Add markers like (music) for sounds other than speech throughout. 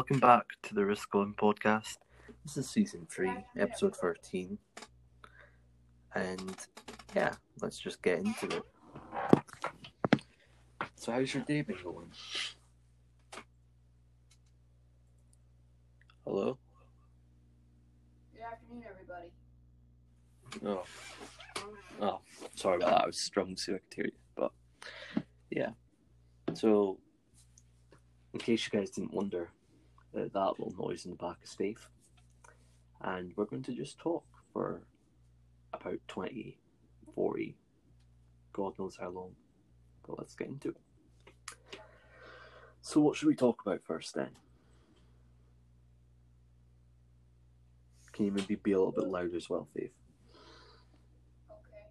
Welcome back to the Risk Going podcast. This is season three, episode 13. And yeah, let's just get into it. So, how's your day been going? Hello? Good afternoon, everybody. Oh. Oh, sorry about that. I was strung so I could hear you. But yeah. So, in case you guys didn't wonder, Uh, that little noise in the back is Dave. And we're going to just talk for about 20, 40, God knows how long. But let's get into it. So, what should we talk about first then? Can you maybe be a little bit louder as well, Faith? Okay.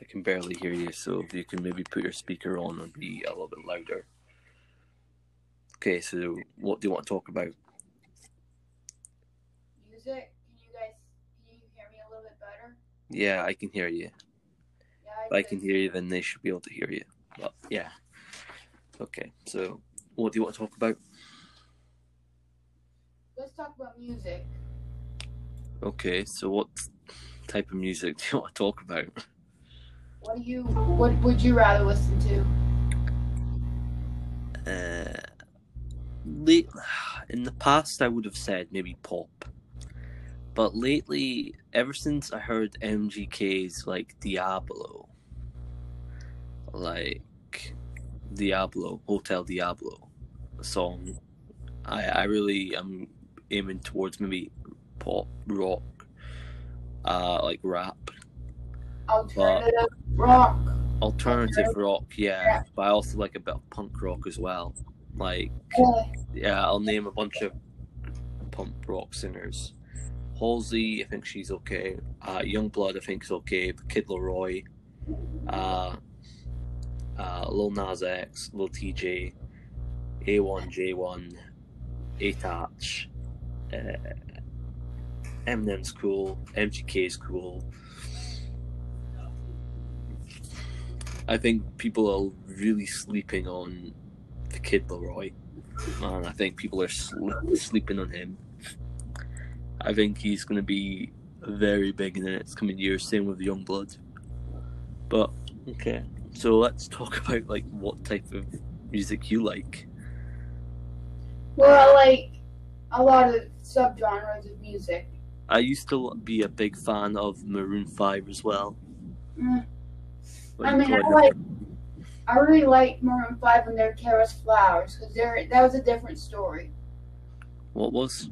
I can barely hear you, so if you can maybe put your speaker on and be a little bit louder. Okay, so what do you want to talk about? Music. Can you guys can you hear me a little bit better? Yeah, I can hear you. Yeah, If I can hear you, then they should be able to hear you. But yeah. Okay, so what do you want to talk about? Let's talk about music. Okay, so what type of music (laughs) do you want to talk about? What do you what would you rather listen to? Uh, late (sighs) in the past, I would have said maybe pop, but lately, ever since I heard MGK's like Diablo, like Diablo Hotel Diablo song, I I really am aiming towards maybe pop rock, uh, like rap, Alternative rock. alternative rock, yeah, but I also like a bit of punk rock as well, like. Yeah. I'll name a bunch of punk rock singers. Halsey, I think she's okay. Uh, YUNGBLUD, I think is okay. Kid LAROI, uh, uh, Lil Nas X, Lil Tjay, A1J1, A-Touch, uh, Eminem's cool, MGK's cool. I think people are really sleeping on the Kid LAROI. Man, I think people are sl- sleeping on him. I think he's going to be very big in the next coming years. Same with YUNGBLUD. But okay, so let's talk (laughs) about like what type of music you like. Well, I like a lot of subgenres of music. I used to be a big fan of Maroon Five as well. Mm. I mean, I like I really like Maroon Five and their Kara's Flowers because that was a different story. what was?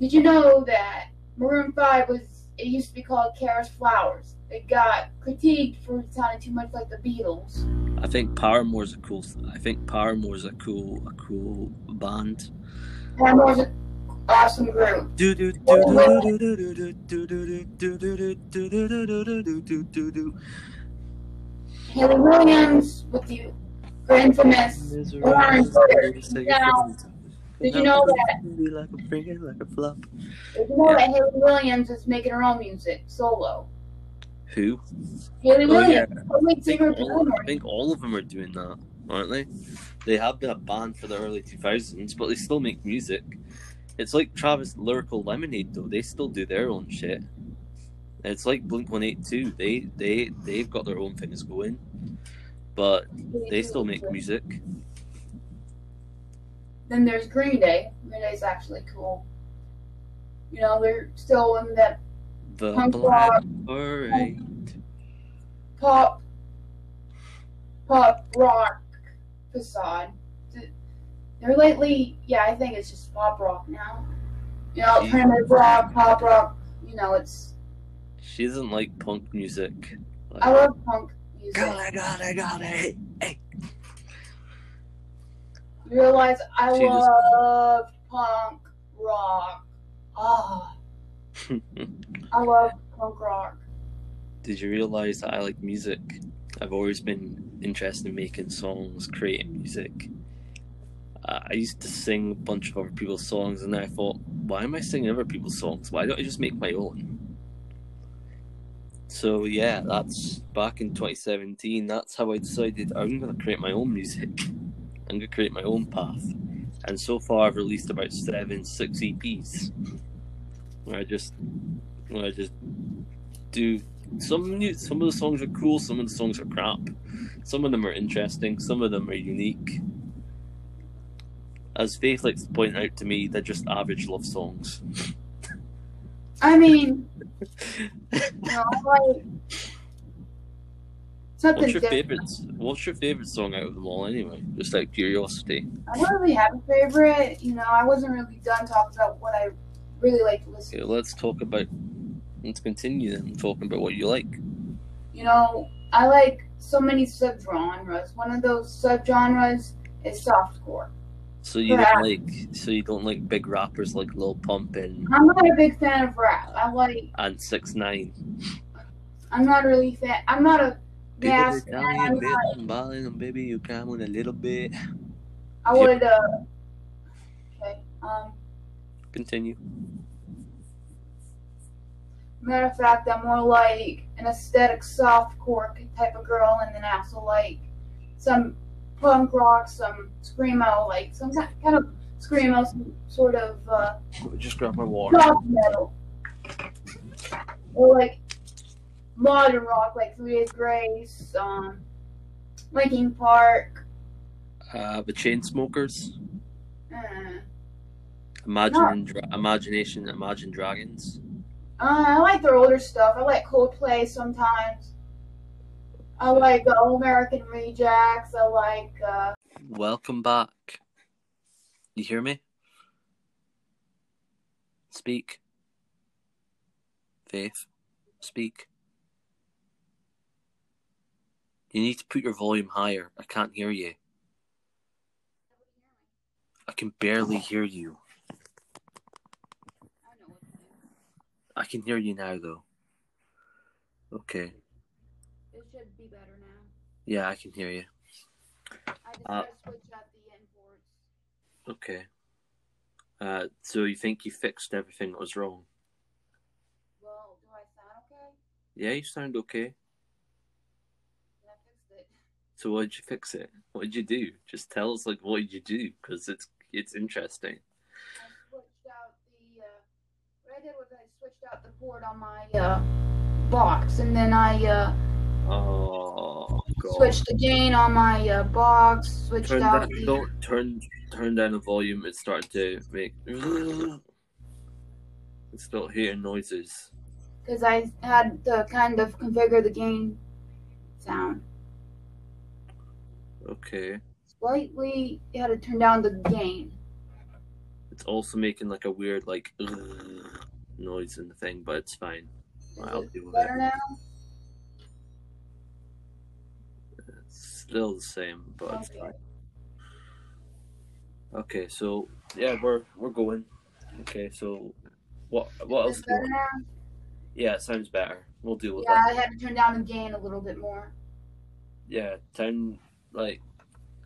Did you know that Maroon Five was it used to be called Kara's Flowers? It got critiqued for sounding too much like the Beatles. I think Paramore's a cool. I think Paramore's a cool, a cool band. Paramore's an awesome group. Do do do do do do do do do do do do do do do do do do. Hayley Williams with the infamous Orange Now, did you know that- Like a like a flop. Did you know that Hayley Williams is making her own music solo? Who? Haley Oh, yeah. Williams, the I think, all, I think all of them are doing that, aren't they? They have been a band for the early 2000s, but they still make music. It's like Travis Lyrical Lemonade, though. They still do their own shit. It's like Blink 182. They they they've got their own things going, but they still make music. Then there's Green Day. Green Day's actually cool. You know, they're still in that The Punk rock. Pop, pop rock facade. They're lately, yeah, I think it's just pop rock now. You know, alternative rock, pop rock. You know, it's. She doesn't like punk music. Like, I love punk music. Gotta, gotta, got it. hey. You realize I She just- love punk rock. Ah, (laughs) I love punk rock. Did you realize that I like music? I've always been interested in making songs, creating music. Uh, I used to sing a bunch of other people's songs, and then I thought, why am I singing other people's songs? Why don't I just make my own? So yeah, that's back in 2017. That's how I decided I'm gonna create my own music. I'm gonna create my own path. and so far I've released about seven, six EPs. Where I just, where I just do some new. Some of the songs are cool. Some of the songs are crap. Some of them are interesting. Some of them are unique. As Faith likes to point out to me, they're just average love songs. I mean, (laughs) you know, like something What's your different. favorite? What's your favorite song out of them all, anyway? Just out of curiosity. I don't really have a favorite. You know, I wasn't really done talking about what I really like to listen. Okay, let's talk about. Let's continue then talking about what you like. You know, I like so many subgenres. One of those subgenres is softcore. So you Yeah. don't like. So you don't like big rappers like Lil Pump and I'm not a big fan of rap. I like. and Six Nine. I'm not really fan. I'm not a People they fan. tell I'm not, I'm balling, and baby, you come on a little bit. I would. Uh, okay. Um. Continue. Matter of fact, I'm more like an aesthetic soft softcore type of girl, and then I also like some punk rock, some screamo, like some kind of screamo, some sort of uh, Just grab my water. soft metal, or like modern rock, like Three Days Grace, um, Linkin Park. Uh, the Chainsmokers. Uh, Imagine, dra- imagination, imagine dragons. Uh, I like their older stuff. I like Coldplay sometimes. I like All American Rejects. I like. Uh, Welcome back. You hear me? Speak. Faith, speak. You need to put your volume higher. I can't hear you. I can barely hear you. I can hear you now, though. Okay. It should be better now. Yeah, I can hear you. I just Uh, switch out the imports. Okay. Uh, so you think you fixed everything that was wrong? Well, do I sound okay? Yeah, you sound okay. Yeah, I fixed it. So what did you fix it? What did you do? Just tell us, like, what did you do? Because it's it's interesting. I switched out the. Uh, what I did was I switched out the port on my uh, box, and then I uh, Oh god. switched the gain on my uh, box. Switched Turn out that, the. don't turn turn down the volume. It started to make. (sighs) It's still hearing noises. because I had to kind of configure the gain sound Okay. slightly. You had to turn down the gain. It's also making like a weird like (sniffs) noise in the thing, but it's fine. Is I'll it deal with better it. now? Still the same, but it's Okay. fine. Okay, so yeah, we're we're going. Okay, so what what else? Is it Do you better now? Yeah, it sounds better. We'll deal with Yeah, that. I had to turn down the gain a little bit more. Yeah, turn like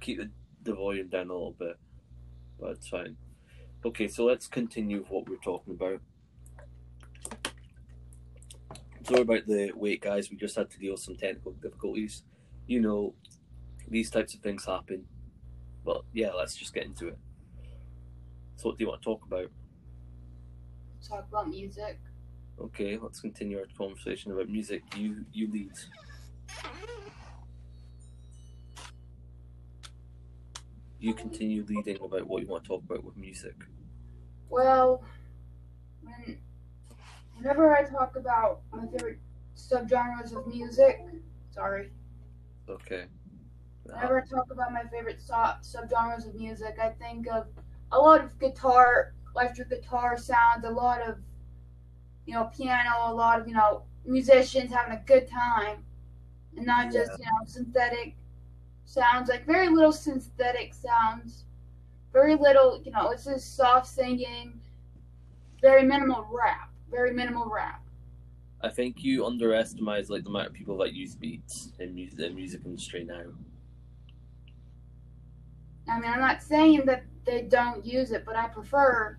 keep the, the volume down a little bit, but it's fine. Okay, so let's continue with what we're talking about. Sorry about the wait, guys. We just had to deal with some technical difficulties. You know, these types of things happen. But yeah, let's just get into it. So, what do you want to talk about? Talk about music. Okay, let's continue our conversation about music. You you lead. You continue leading about what you want to talk about with music. Well, when whenever I talk about my favorite subgenres of music, sorry, Okay. Whenever I talk about my favorite so- subgenres of music, I think of a lot of guitar, electric guitar sounds, a lot of you know piano, a lot of you know musicians having a good time, and not just you know synthetic sounds, like very little synthetic sounds, very little you know it's just soft singing, very minimal rap, very minimal rap. I think you underestimate like the amount of people that use beats in music, the music industry now. I mean, I'm not saying that they don't use it, but I prefer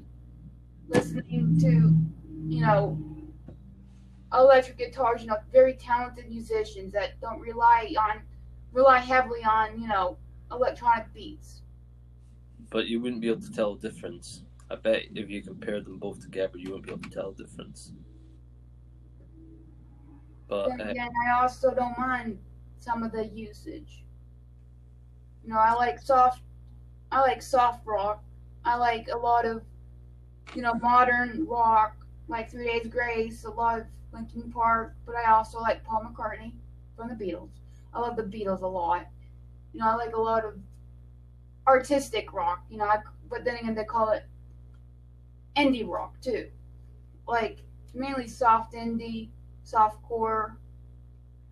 listening to, you know, electric guitars, you know, very talented musicians that don't rely on, rely heavily on, you know, electronic beats. But you wouldn't be able to tell the difference. I bet if you compared them both together, you wouldn't be able to tell the difference. But uh, again, I also don't mind some of the usage. You know, I like soft. I like soft rock. I like a lot of, you know, modern rock, like Three Days Grace, a lot of Linkin Park. But I also like Paul McCartney from the Beatles. I love the Beatles a lot. You know, I like a lot of artistic rock. You know, I, but then again, they call it indie rock too, like mainly soft indie soft core,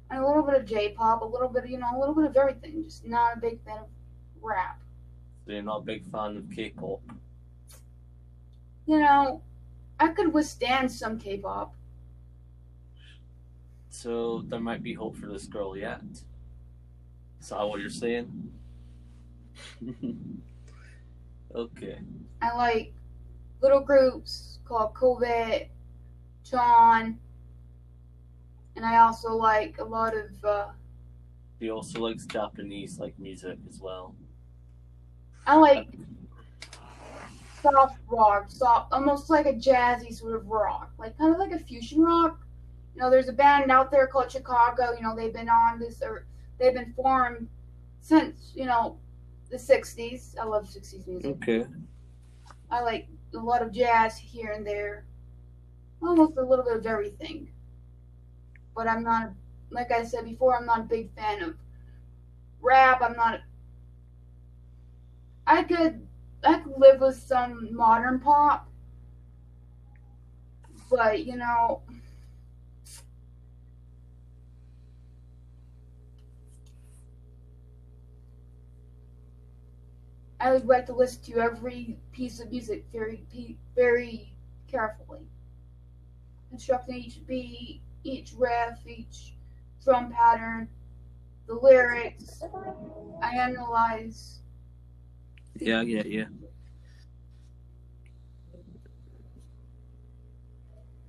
and a little bit of J-pop, a little bit, you know, a little bit of everything. Just not a big fan of rap. You're not a big fan of K-pop. You know, I could withstand some K-pop. So there might be hope for this girl yet. Is that what you're saying? (laughs) okay. I like little groups called Covet, CHON, and I also like a lot of. Uh, He also likes Japanese like music as well. I like soft rock, soft, almost like a jazzy sort of rock, like kind of like a fusion rock. You know, there's a band out there called Chicago. You know, they've been on this or they've been formed since you know the '60s. I love '60s music. Okay. I like a lot of jazz here and there, almost a little bit of everything. But I'm not, like I said before, I'm not a big fan of rap. I'm not. I could, I could live with some modern pop, but you know, I would like to listen to every piece of music very, very carefully, constructing each beat, each riff, each drum pattern, the lyrics. I analyze. Yeah, yeah, yeah.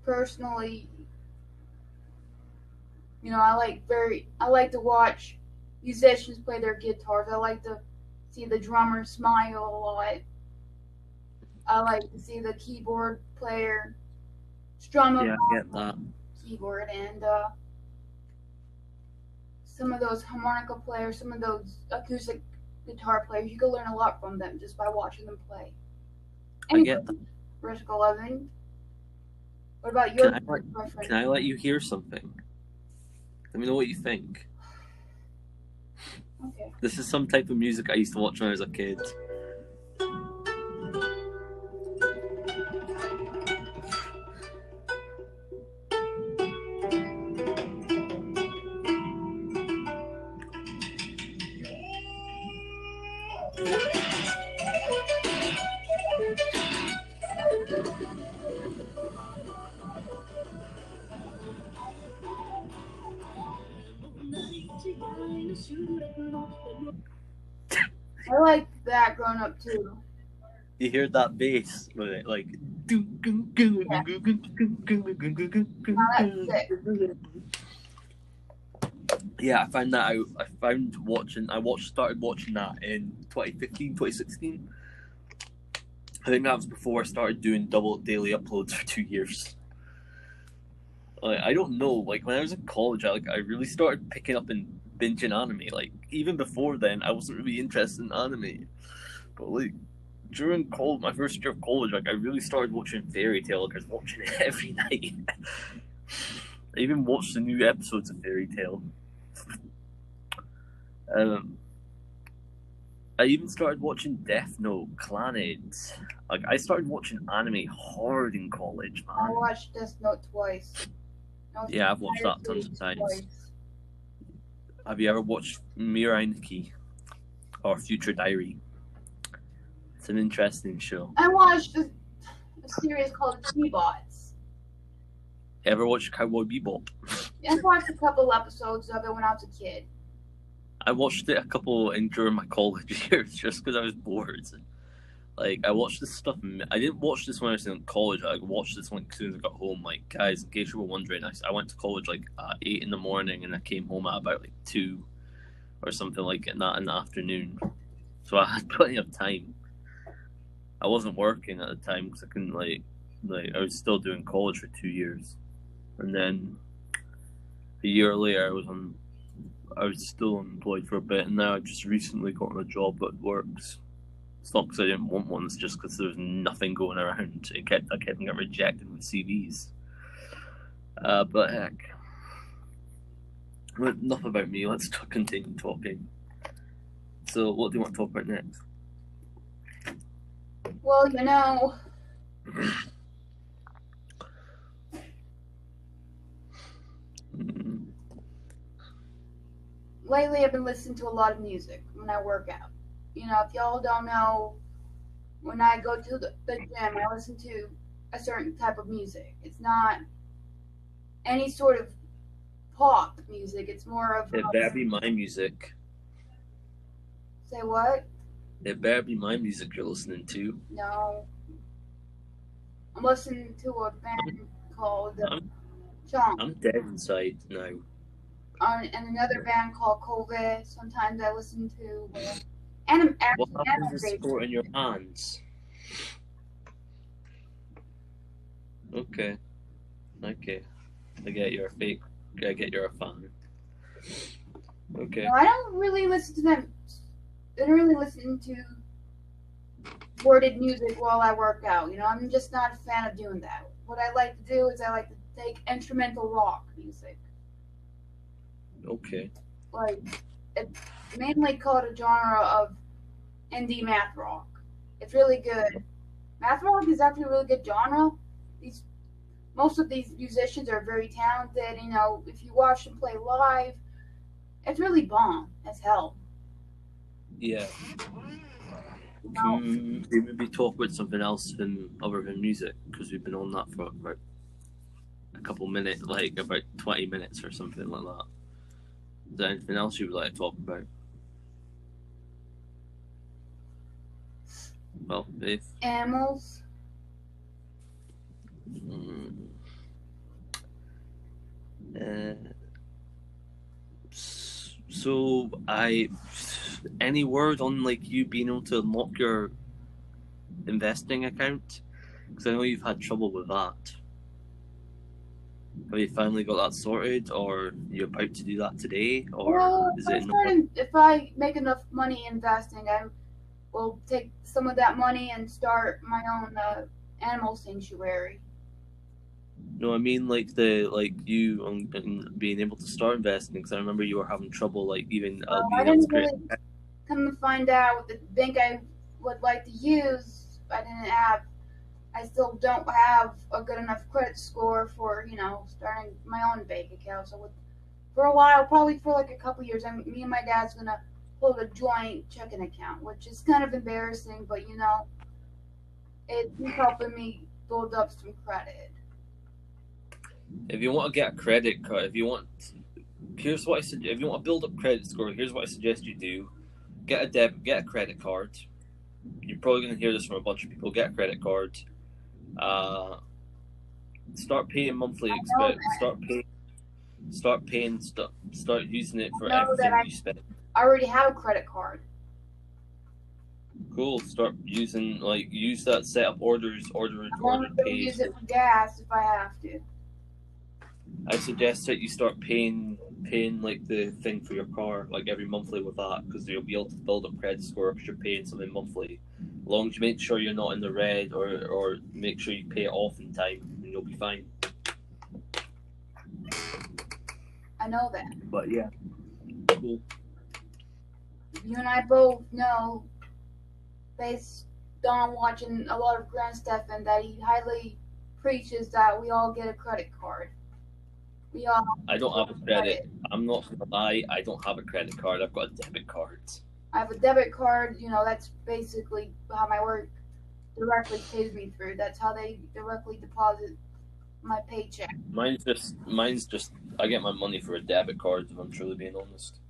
personally, you know, I like very, I like to watch musicians play their guitars. I like to see the drummer smile a lot. I like to see the keyboard player strum a Yeah, I get that. keyboard and uh, some of those harmonica players, some of those acoustic guitar players. You can learn a lot from them just by watching them play. I get that. Risk 11. What about your Can I, preference? Can I let you hear something? Let me know what you think. (sighs) Okay. This is some type of music I used to watch when I was a kid. Too. You hear that bass it, like. Yeah, I found that out. I found watching. I watched, started watching that in 2015, 2016. I think that was before I started doing double daily uploads for two years. Like, I don't know. Like when I was in college, I like I really started picking up and binging anime. Like even before then, I wasn't really interested in anime. But like during college, my first year of college, like I really started watching Fairy Tail. Like I was watching it (laughs) every night. I even watched the new episodes of Fairy Tail. Um, I even started watching Death Note, Clannad. Like I started watching anime hard in college, man. I watched Death Note twice. Yeah, I've watched that tons of times. series Have you ever watched Mirai Nikki or Future Diary? It's an interesting show. I watched a, a series called T-Bots. Ever watched Cowboy Bebop? I watched a couple episodes of it when I was a kid. I watched it a couple in during my (laughs) college years just because I was bored. Like I watched this stuff. I didn't watch this when I was in college. I watched this one as soon as I got home. Like guys, in case you were wondering, I, I went to college like at eight in the morning and I came home at about like two or something like that in the afternoon. So I had (laughs) plenty of time. I wasn't working at the time because I couldn't like like I was still doing college for two years, and then a year later I was on I was still unemployed for a bit, and now I just recently gotten a job that works. It's not because I didn't want one; it's just because there was nothing going around. (laughs) It kept I kept getting rejected with CVs. Uh, but heck, enough about me. Let's (laughs) continue talking. So, what do you want to talk about next? Well, you know, lately I've been listening to a lot of music when I work out. You know, if y'all don't know, when I go to the, the gym, I listen to a certain type of music. It's not any sort of pop music. It's more of It better be my music. say what? It better be my music you're listening to. No. I'm listening to a band called I'm, Chunk, I'm dead inside now. uh, and another band called Covet. Sometimes I listen to uh, anim- What happens to sport in your hands? Okay. Okay. I get you're a fake. I get you're a fan. Okay. No, I don't really listen to them. I don't really listen to worded music while I work out. You know, I'm just not a fan of doing that. What I like to do is I like to take instrumental rock music. Okay. Like, it's mainly called a genre of indie math rock. It's really good. Math rock is actually a really good genre. These most of these musicians are very talented. You know, if you watch them play live, it's really bomb as hell. Yeah. Can we maybe talk about something else than other than music? Because we've been on that for about a couple minutes, like about twenty minutes or something like that. Is there anything else you would like to talk about? Well, if Animals. Mm. Uh, so I any word on like you being able to unlock your investing account? Because I know you've had trouble with that. Have you finally got that sorted, or you're about to do that today, or Well, is if I, it? if I make enough money investing, I will take some of that money and start my own uh, animal sanctuary. No, I mean like the like you um, being able to start investing. Because I remember you were having trouble, like even uh, Well, I didn't really come to find out what the bank I would like to use. I didn't have. I still don't have a good enough credit score for you know starting my own bank account. So with, for a while, probably for like a couple years, I'm, me and my dad's gonna hold a joint checking account, which is kind of embarrassing, but you know, it's helping me build up some credit. If you want to get a credit card, if you want, here's what I suggest. If you want to build up credit score, here's what I suggest you do: get a debit, get a credit card. You're probably going to hear this from a bunch of people. Get a credit card. Uh, start paying monthly expense. Start paying. Start paying. Start, start using it for everything I- you spend. I already have a credit card. Cool. Start using like use that. Set up orders. Order I'm order pay. use it for gas if I have to. I suggest that you start paying paying like the thing for your car like every monthly with that because you'll be able to build up credit score because you're paying something monthly. As long as you make sure you're not in the red or or make sure you pay it off in time, and you'll be fine. I know that. But yeah, cool. You and I both know, based on watching a lot of Graham Stephan, that he highly preaches that we all get a credit card. We all. I don't have a credit. I'm not gonna lie. I don't have a credit card. I've got a debit card. I have a debit card. You know, that's basically how my work directly pays me through. That's how they directly deposit my paycheck. Mine's just mine's just I get my money for a debit card if I'm truly being honest.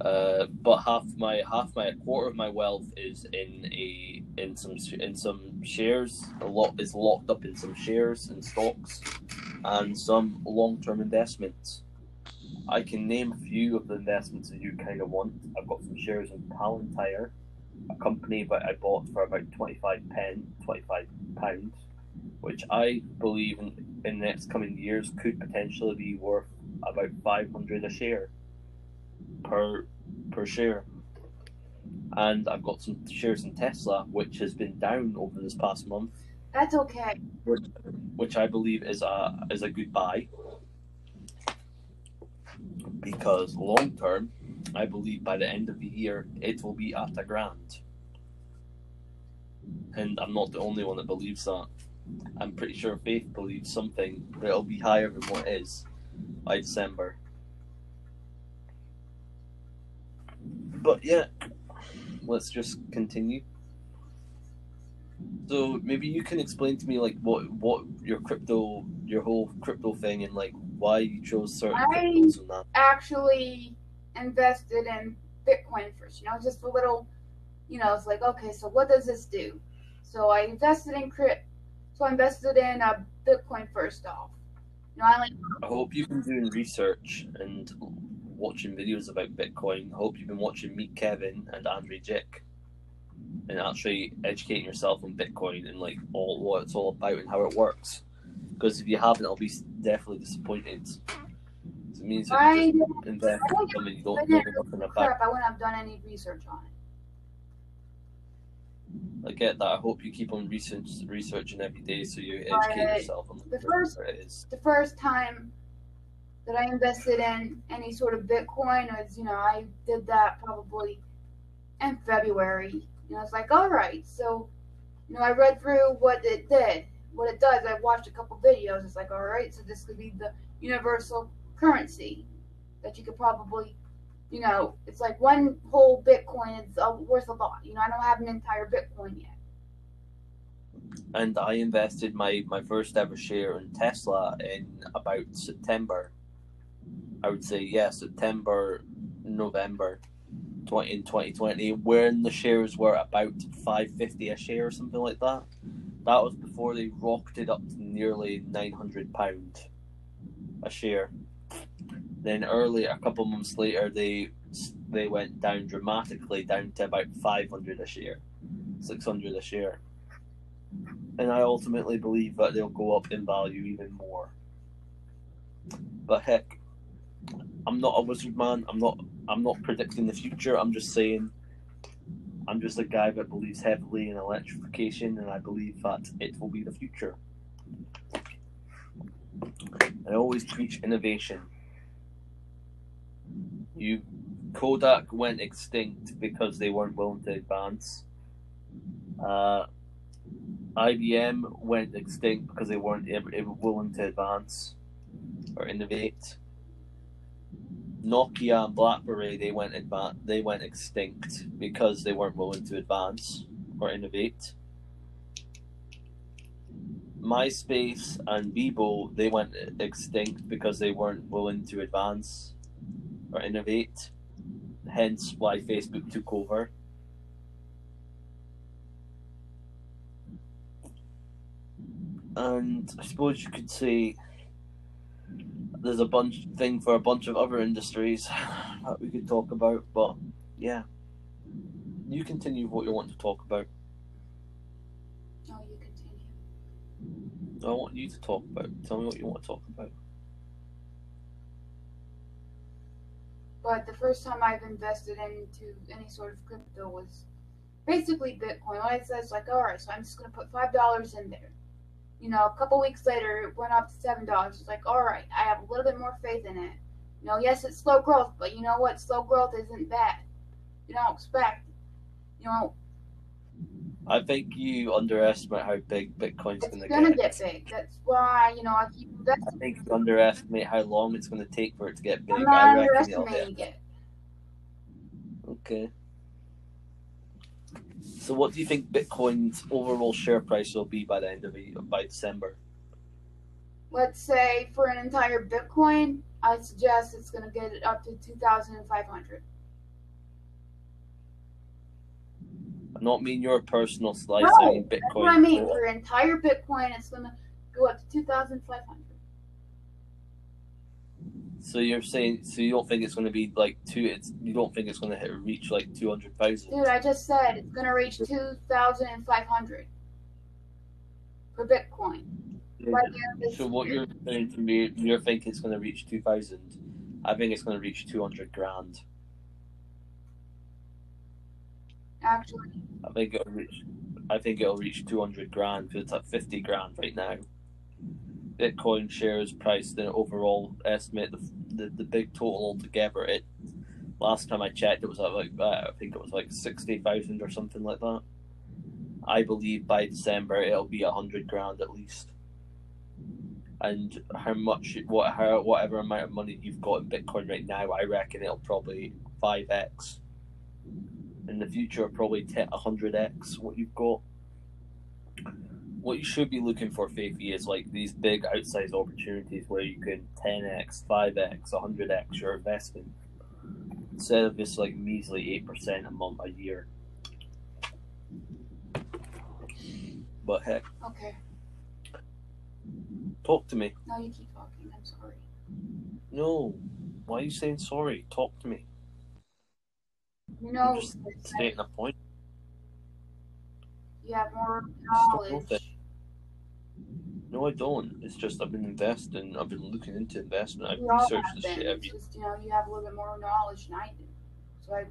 Uh, but half my half my a quarter of my wealth is in a in some in some shares. A lot is locked up in some shares and stocks, and some long term investments. I can name a few of the investments that you kind of want. I've got some shares in Palantir. a company that I bought for about 25 pen, 25 pounds, which I believe in, in the next coming years could potentially be worth about 500 a share per per share. And I've got some shares in Tesla, which has been down over this past month, That's okay. which, which I believe is a is a good buy. Because long term, I believe by the end of the year it will be at a grand. And I'm not the only one that believes that. I'm pretty sure Faith believes something that it'll be higher than what it is by December. But yeah, let's just continue. So maybe you can explain to me like what what your crypto your whole crypto thing and like why you chose certain I- cryptos and that. Actually invested in Bitcoin first. You know, just a little. You know, it's like okay, so what does this do? So I invested in crypt. So I invested in uh, Bitcoin first off. You know, I like I hope you've been doing research and watching videos about Bitcoin. I hope you've been watching Meet Kevin and Andrei Jikh and actually educating yourself on Bitcoin and like all what it's all about and how it works. Because if you haven't, I'll be definitely disappointed. It means that I you just invest in something you don't know nothing about. I wouldn't have done any research on it. I get that. I hope you keep on research, researching every day so you educate yourself on The first- it is. the first time that I invested in any sort of Bitcoin was, you know, I did that probably in February. You know, it's like, all right, so, you know, I read through what it did, what it does. I watched a couple videos. It's like, all right, so this could be the universal currency that you could probably, you know, it's like one whole Bitcoin is worth a lot. You know, I don't have an entire Bitcoin yet. and I invested my, my first ever share in Tesla in about September. I would say yeah, September, November, twenty in twenty twenty, when the shares were about five fifty a share or something like that. That was before they rocketed up to nearly nine hundred pound a share. Then early, a couple months later, they they went down dramatically, down to about five hundred a share, six hundred a share and I ultimately believe that they'll go up in value even more. But heck, I'm not a wizard man. I'm not. I'm not predicting the future. I'm just saying. I'm just a guy that believes heavily in electrification, and I believe that it will be the future. I always preach innovation. You, Kodak went extinct because they weren't willing to advance. Uh, IBM went extinct because they weren't able, able, willing to advance or innovate. Nokia and BlackBerry they went adva- they went extinct because they weren't willing to advance or innovate. MySpace and Bebo they went extinct because they weren't willing to advance or innovate. Hence why Facebook took over. and I suppose you could say there's a bunch thing for a bunch of other industries (sighs) that we could talk about, but yeah, you continue what you want to talk about. No, you continue. I want you to talk about. Tell me what you want to talk about. But the first time I've invested into any sort of crypto was basically Bitcoin. All I said is like, all right, so I'm just gonna put five dollars in there. You know, a couple weeks later, it went up to seven dollars. It's like, all right, I have a little bit more faith in it. You know, yes, it's slow growth, but you know what? Slow growth isn't bad. You don't expect, you know, I think you underestimate how big Bitcoin's going to get. It's gonna get. get big. That's why you know I keep I think you underestimate how long it's going to take for it to get big. I'm not reckon underestimating it. Okay. So, what do you think Bitcoin's overall share price will be by the end of the by December? Let's say for an entire Bitcoin, I suggest it's gonna get it up to two thousand and five hundred. I not mean your personal slice. No, I mean Bitcoin. That's what I mean. For an entire Bitcoin, it's gonna go up to two thousand five hundred. So you're saying so you don't think it's going to be like two? It's you don't think it's going to hit reach like two hundred thousand? Dude, I just said it's gonna reach two thousand and five hundred for Bitcoin. Right there, So what you're saying to me, you're thinking it's going to reach two thousand. I think it's going to reach two hundred grand. actually, I think it'll reach. I think it'll reach two hundred grand because it's at fifty grand right now. Bitcoin shares price, the overall estimate, the, the the big total altogether. It last time I checked, it was at like uh, I think it was like sixty thousand or something like that. I believe by December it'll be a hundred grand at least. And how much, what, how, whatever amount of money you've got in Bitcoin right now, I reckon it'll probably five x. In the future, probably hundred x what you've got. What you should be looking for, Faithy, is like these big outsized opportunities where you can ten x, five x, hundred x your investment instead of this like measly eight percent a month a year. But heck, okay. talk to me. No, you keep talking. I'm sorry. No, why are you saying sorry? Talk to me. You know, I'm just stating a point. you have more knowledge. No, I don't. It's just I've been investing. I've been looking into investment. I've all researched this been. shit every just, you know, you have a little bit more knowledge than I do. So I,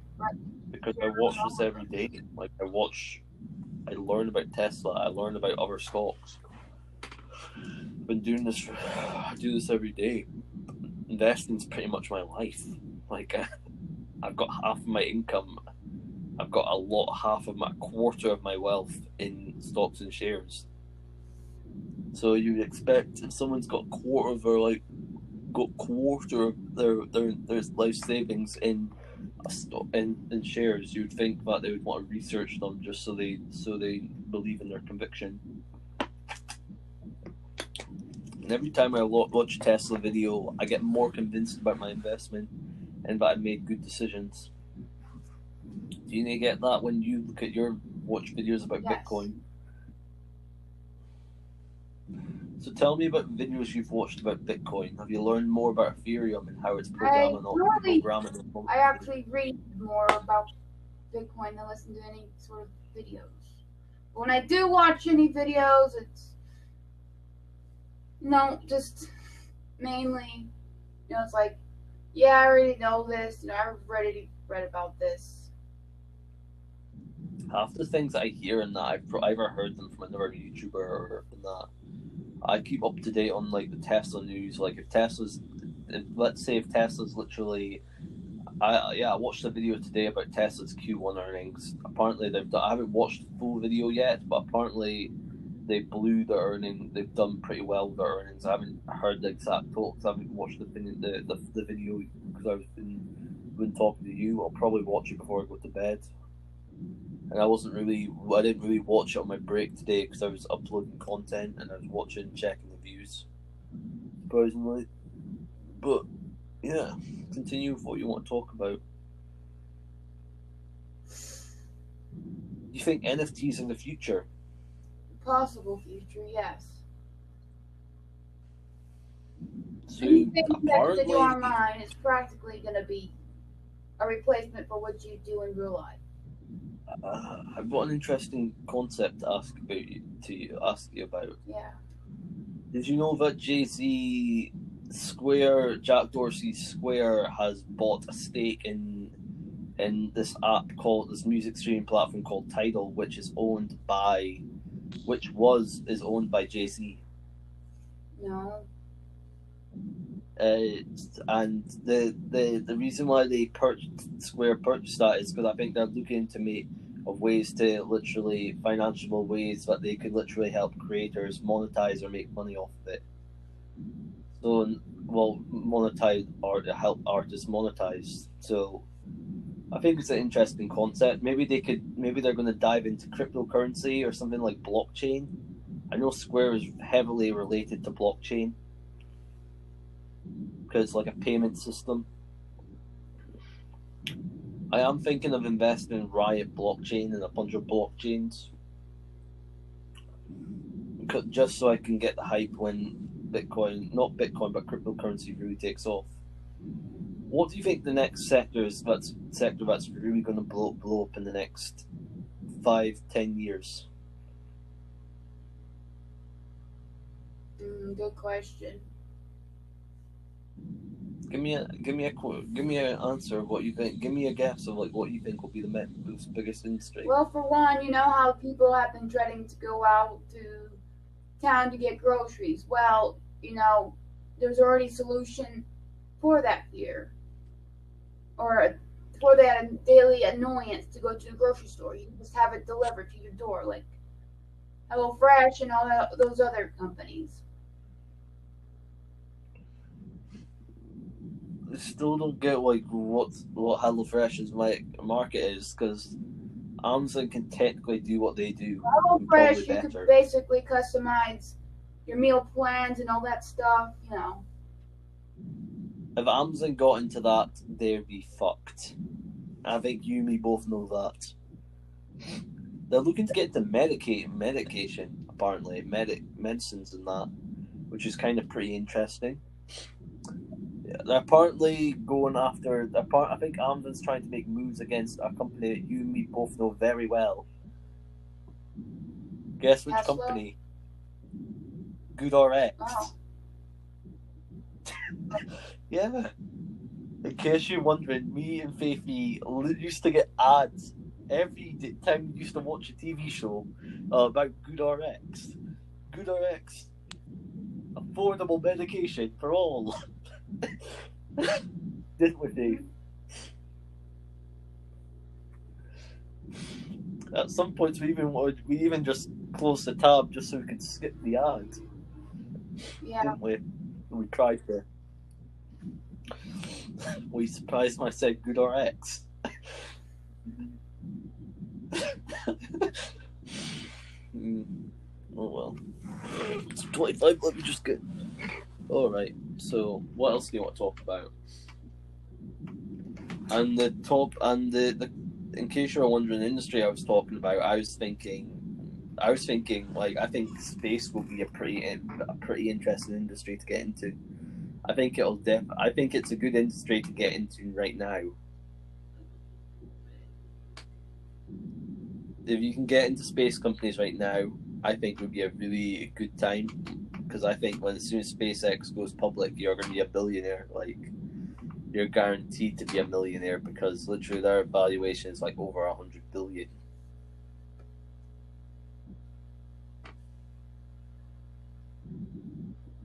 because I watch this every day. Like I watch, I learn about Tesla. I learn about other stocks. I've been doing this. For, (sighs) I do this every day. Investing's pretty much my life. Like (laughs) I've got half of my income. I've got a lot, half of my quarter of my wealth in stocks and shares. So you'd expect if someone's got quarter of their like got quarter of their their their life savings in a stock in, in shares, you'd think that they would want to research them just so they so they believe in their conviction. And every time I watch a Tesla video, I get more convinced about my investment and that I made good decisions. Do you get that when you look at your watch videos about Yes. Bitcoin? So tell me about videos you've watched about Bitcoin. Have you learned more about Ethereum and how it's all really- programming? all- I actually read more about Bitcoin than listen to any sort of videos. But when I do watch any videos, it's you know just mainly you know it's like yeah I already know this. You know I've already read about this. half the things I hear in that I've pro- either heard them from another YouTuber or in that I keep up to date on like the Tesla news. Like if Tesla's, if, let's say if Tesla's literally, I yeah I watched a video today about Tesla's Q1 earnings. Apparently they've done, I haven't watched the full video yet, but apparently they blew their earning. They've done pretty well with their earnings. I haven't heard the exact because I haven't watched the the the, the video because I've been been talking to you. I'll probably watch it before I go to bed and I wasn't really I didn't really watch it on my break today because I was uploading content and I was watching checking the views. Surprisingly. But yeah. Continue with what you want to talk about. Do you think NFTs in the future? Possible future, yes. so Anything that's in apparently online is practically going to be a replacement for what you do in real life. Uh, I've got an interesting concept to ask about you, to ask you about Yeah. Did you know that Jay Z Square, Jack Dorsey Square, has bought a stake in in this app called this music streaming platform called Tidal, which is owned by, which was is owned by Jay Z. No. Uh, and the, the the reason why they purchased Square purchased that is because I think they're looking to make of ways to literally financial ways that they could literally help creators monetize or make money off of it. So, well, monetize or help artists monetize. So, I think it's an interesting concept. Maybe they could, maybe they're going to dive into cryptocurrency or something like blockchain. I know Square is heavily related to blockchain because it's like a payment system. I am thinking of investing in Riot blockchain and a bunch of blockchains, just so I can get the hype when Bitcoin, not Bitcoin, but cryptocurrency really takes off. What do you think the next sector is? That's sector that's really going to blow blow up in the next five, ten years? Mm, good question. Give me a give me a give me an answer of what you think. Give me a guess of like what you think will be the me- biggest industry. Well, for one, you know how people have been dreading to go out to town to get groceries. Well, you know, there's already a solution for that fear, or for that daily annoyance to go to the grocery store. You can just have it delivered to your door, like HelloFresh and all those other companies. Still don't get like what what HelloFresh's my market is because Amazon can technically do what they do. HelloFresh, you can basically customize your meal plans and all that stuff. You know, If Amazon got into that, they'd be fucked. I think you and me both know that. They're looking to get into medicate medication, apparently, medic medicines and that, which is kind of pretty interesting. They're apparently going after. Part, I think Amazon's trying to make moves against a company that you and me both know very well. Guess which Tesla? company? GoodRx. oh, (laughs) Yeah. In case you're wondering, me and Faithy used to get ads every time we used to watch a TV show uh, about GoodRx. GoodRx, affordable medication for all. (laughs) Didn't we, At some points, we even would we even just closed the tab just so we could skip the ad, yeah. didn't we? We tried to. We surprised myself, GoodRx. (laughs) Hmm. Oh well. It's 25, let me just get. Alright, so what else do you want to talk about? And the top, and the, the in case you're wondering, the industry I was talking about, I was thinking, I was thinking, like, I think space will be a pretty, a pretty interesting industry to get into. I think it'll def. I think it's a good industry to get into right now. If you can get into space companies right now, I think would be a really good time because I think when as soon as SpaceX goes public, you're going to be a billionaire. Like you're guaranteed to be a millionaire because literally their valuation is like over a hundred billion.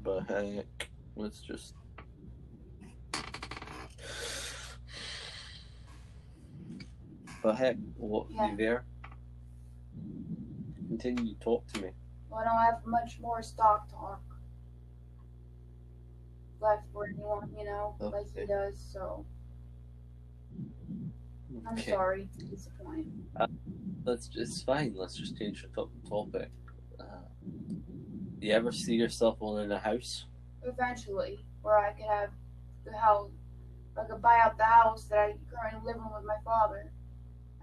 But heck, let's just. But heck, what Yeah. you there? Continue to talk to me. I don't have much more stock talk left for anyone, you know, like he does. So I'm Okay. sorry to disappoint. Let's. It's fine. Let's just change the topic. Uh, you ever see yourself owning a house? Eventually, where I could have the house, I could buy out the house that I currently live in with my father.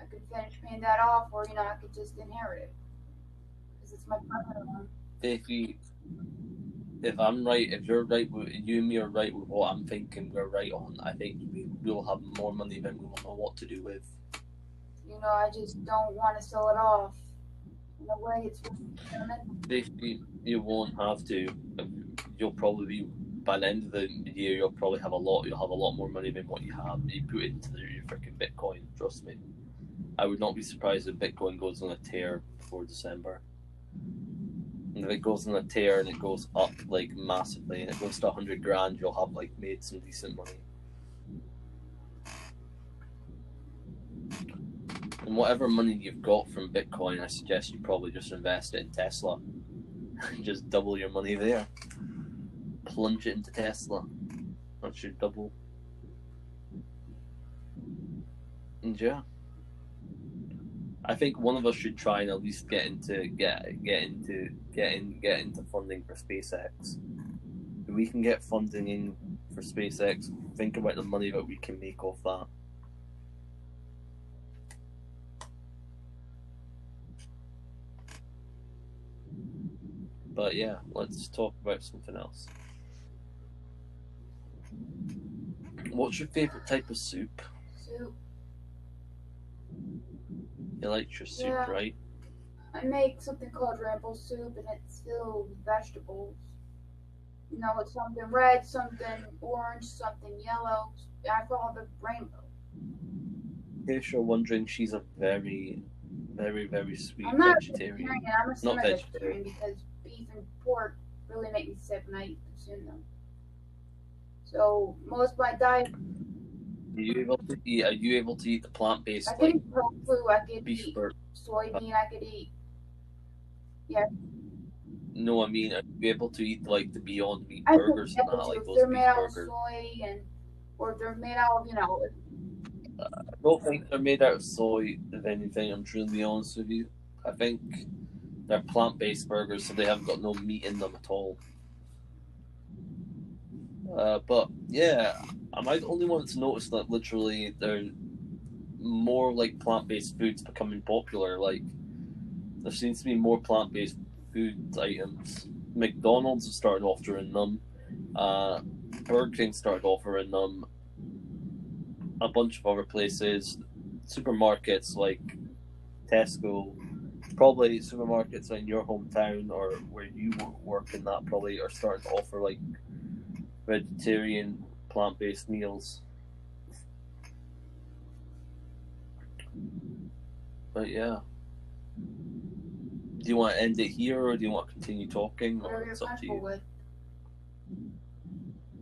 I could finish paying that off, or you know, I could just inherit it because it's my permanent one. If you, if I'm right, if you're right, you and me are right with what I'm thinking, we're right on. I think we will have more money than we will know what to do with. You know, I just don't want to sell it off. In a way, it's. If you, you won't have to, um, you'll probably be by the end of the year. You'll probably have a lot. You'll have a lot more money than what you have. You put it into your freaking Bitcoin. Trust me. I would not be surprised if Bitcoin goes on a tear before December. And if it goes on a tear and it goes up like massively and it goes to hundred grand, you'll have like made some decent money. And whatever money you've got from Bitcoin, I suggest you probably just invest it in Tesla. (laughs) just double your money there. Plunge it into Tesla. that should double. And yeah. I think one of us should try and at least get into get get into get in get into funding for SpaceX. If we can get funding in for SpaceX, think about the money that we can make off that. But yeah, let's talk about something else. What's your favorite type of soup? soup. You like your soup, Yeah. right? I make something called rainbow soup, and it's filled with vegetables. You know, it's something red, something orange, something yellow. I call it the rainbow. In case you're wondering, she's a very, very, very sweet I'm not vegetarian. vegetarian. I'm a Not semi-vegetarian because beef and pork really make me sick when I consume them. So most of my diet, Are you able to eat? Are you able to eat the plant-based I could like eat tofu, I could beef eat burger? soybean, I could eat. Yeah. No, I mean, are you able to eat like the Beyond Meat I burgers and that, able like those they're made out of soy and or they're made out of you know I don't think they're made out of soy, if anything. I'm truly honest with you. I think they're plant-based burgers, so they haven't got no meat in them at all. Uh, but yeah, am I the only one that's noticed that literally there are more like plant-based foods becoming popular? Like there seems to be more plant-based food items. McDonald's started offering them. Uh, Burger King started offering them. A bunch of other places, supermarkets like Tesco, probably supermarkets in your hometown or where you work in that probably are starting to offer like vegetarian plant-based meals. But yeah. Do you want to end it here or do you want to continue talking? Or it's up to you. with.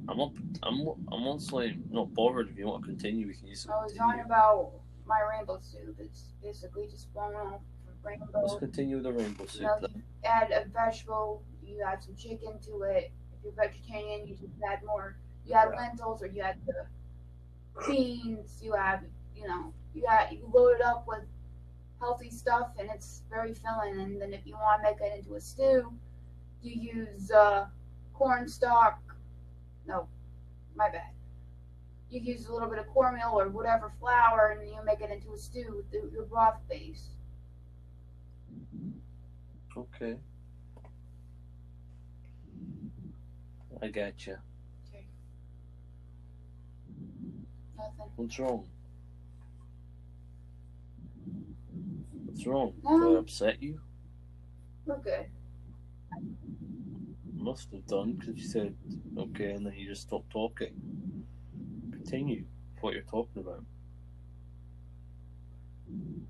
I'm not. I'm. I'm honestly not bothered. If you want to continue, we can use. I was talking about my rainbow soup. It's basically just off rainbow. Let's continue with the rainbow You soup. know, then. you add a vegetable, you add some chicken to it. If you're vegetarian, you just add more. You add lentils or you add the beans. You add, you know, you add, you load it up with healthy stuff, and it's very filling. And then if you want to make it into a stew, you use uh, cornstalk. No, my bad. You use a little bit of cornmeal or whatever flour, and you make it into a stew with the, your broth base. Okay. I got you. Nothing. What's wrong? What's wrong? No. Did um, I upset you? Good. Must have done because you said okay and then you just stopped talking. Continue what you're talking about.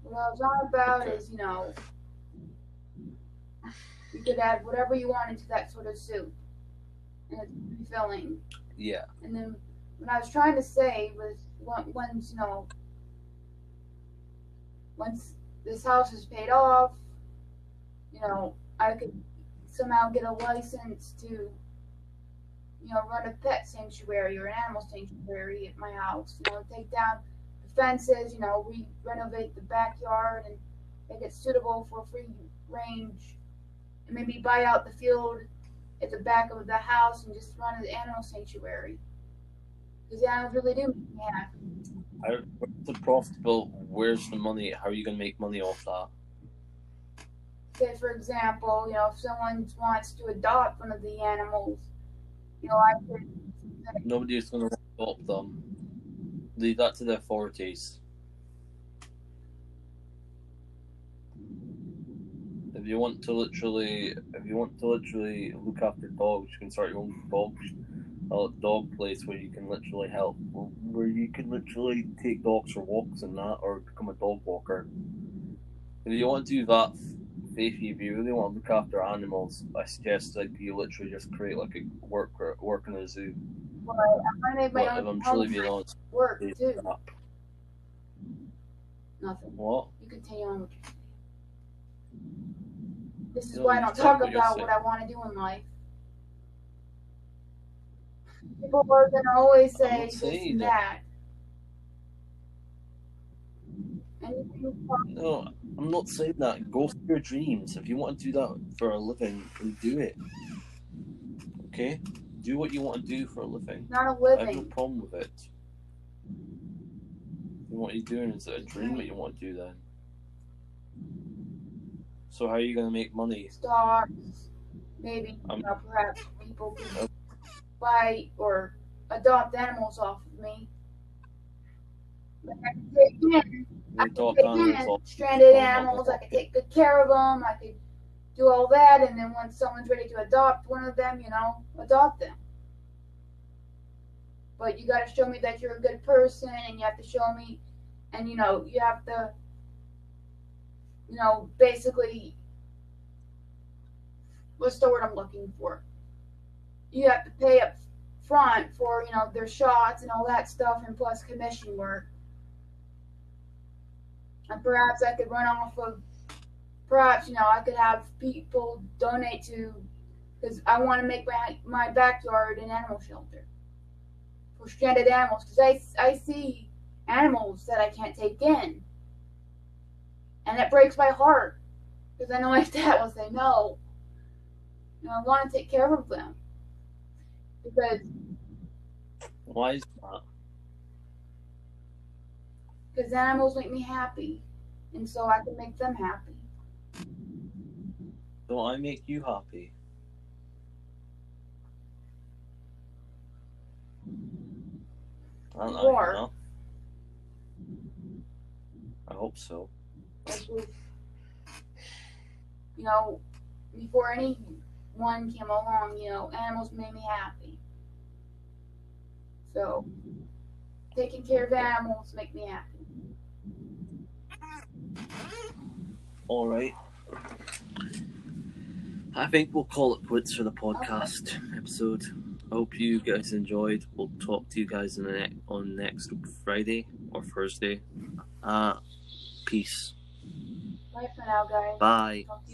What I was on about Okay. is, you know, you could add whatever you want into that sort of soup, and it's filling. Yeah. And then what I was trying to say was, once you know, once this house is paid off, you know, I could somehow get a license to, you know, run a pet sanctuary or an animal sanctuary at my house. You know, take down the fences, you know, re renovate the backyard and make it suitable for free range, and maybe buy out the field at the back of the house and just run an animal sanctuary. Because I really do Yeah. How, where's the profitable? Where's the money? How are you gonna make money off that? Say, for example, you know, if someone wants to adopt one of the animals, you know, I could. Nobody's gonna adopt them. Leave that to the authorities. If you want to literally, if you want to literally look after dogs, you can start your own dog, uh, dog place where you can literally help, where you can literally take dogs for walks and that, or become a dog walker. If you want to do that, Faithy, if you really want to look after animals, I suggest that you literally just create like a work work in a zoo. Trying to make my But if own I'm truly being honest, work too. Nothing. What? You continue on. This is No, why I don't talk about what I want to do in life. People are gonna always say not this and that. No, I'm not saying that. Go for your dreams. If you want to do that for a living, then do it. Okay? Do what you want to do for a living. not a I have no problem with it. And what you're doing is it a dream that you want to do then. So how are you gonna make money? Stocks, maybe Um, you know, perhaps people can. Buy or adopt animals off of me. I could take in, I could take in stranded animals. I could take good care of them. I could do all that, and then when someone's ready to adopt one of them, you know, adopt them. But you got to show me that you're a good person, and you have to show me, and you know, you have to, you know, basically, what's the word I'm looking for? You have to pay up front for, you know, their shots and all that stuff, and plus commission work. And perhaps I could run off of, perhaps, you know, I could have people donate to, because I want to make my, my backyard an animal shelter for stranded animals, because I, I see animals that I can't take in. And it breaks my heart, because I know my dad will say no. You know, I want to take care of them. Because Why is that? because animals make me happy, and so I can make them happy. Don't I make you happy? I don't know, are. you know. I hope so. You know, before anyone came along, you know, animals made me happy. So, taking care of animals make me happy. All right. I think we'll call it quits for the podcast episode. I hope you guys enjoyed. We'll talk to you guys in the ne- on next Friday or Thursday. Uh, peace. Bye for now, guys. Bye. Talk to you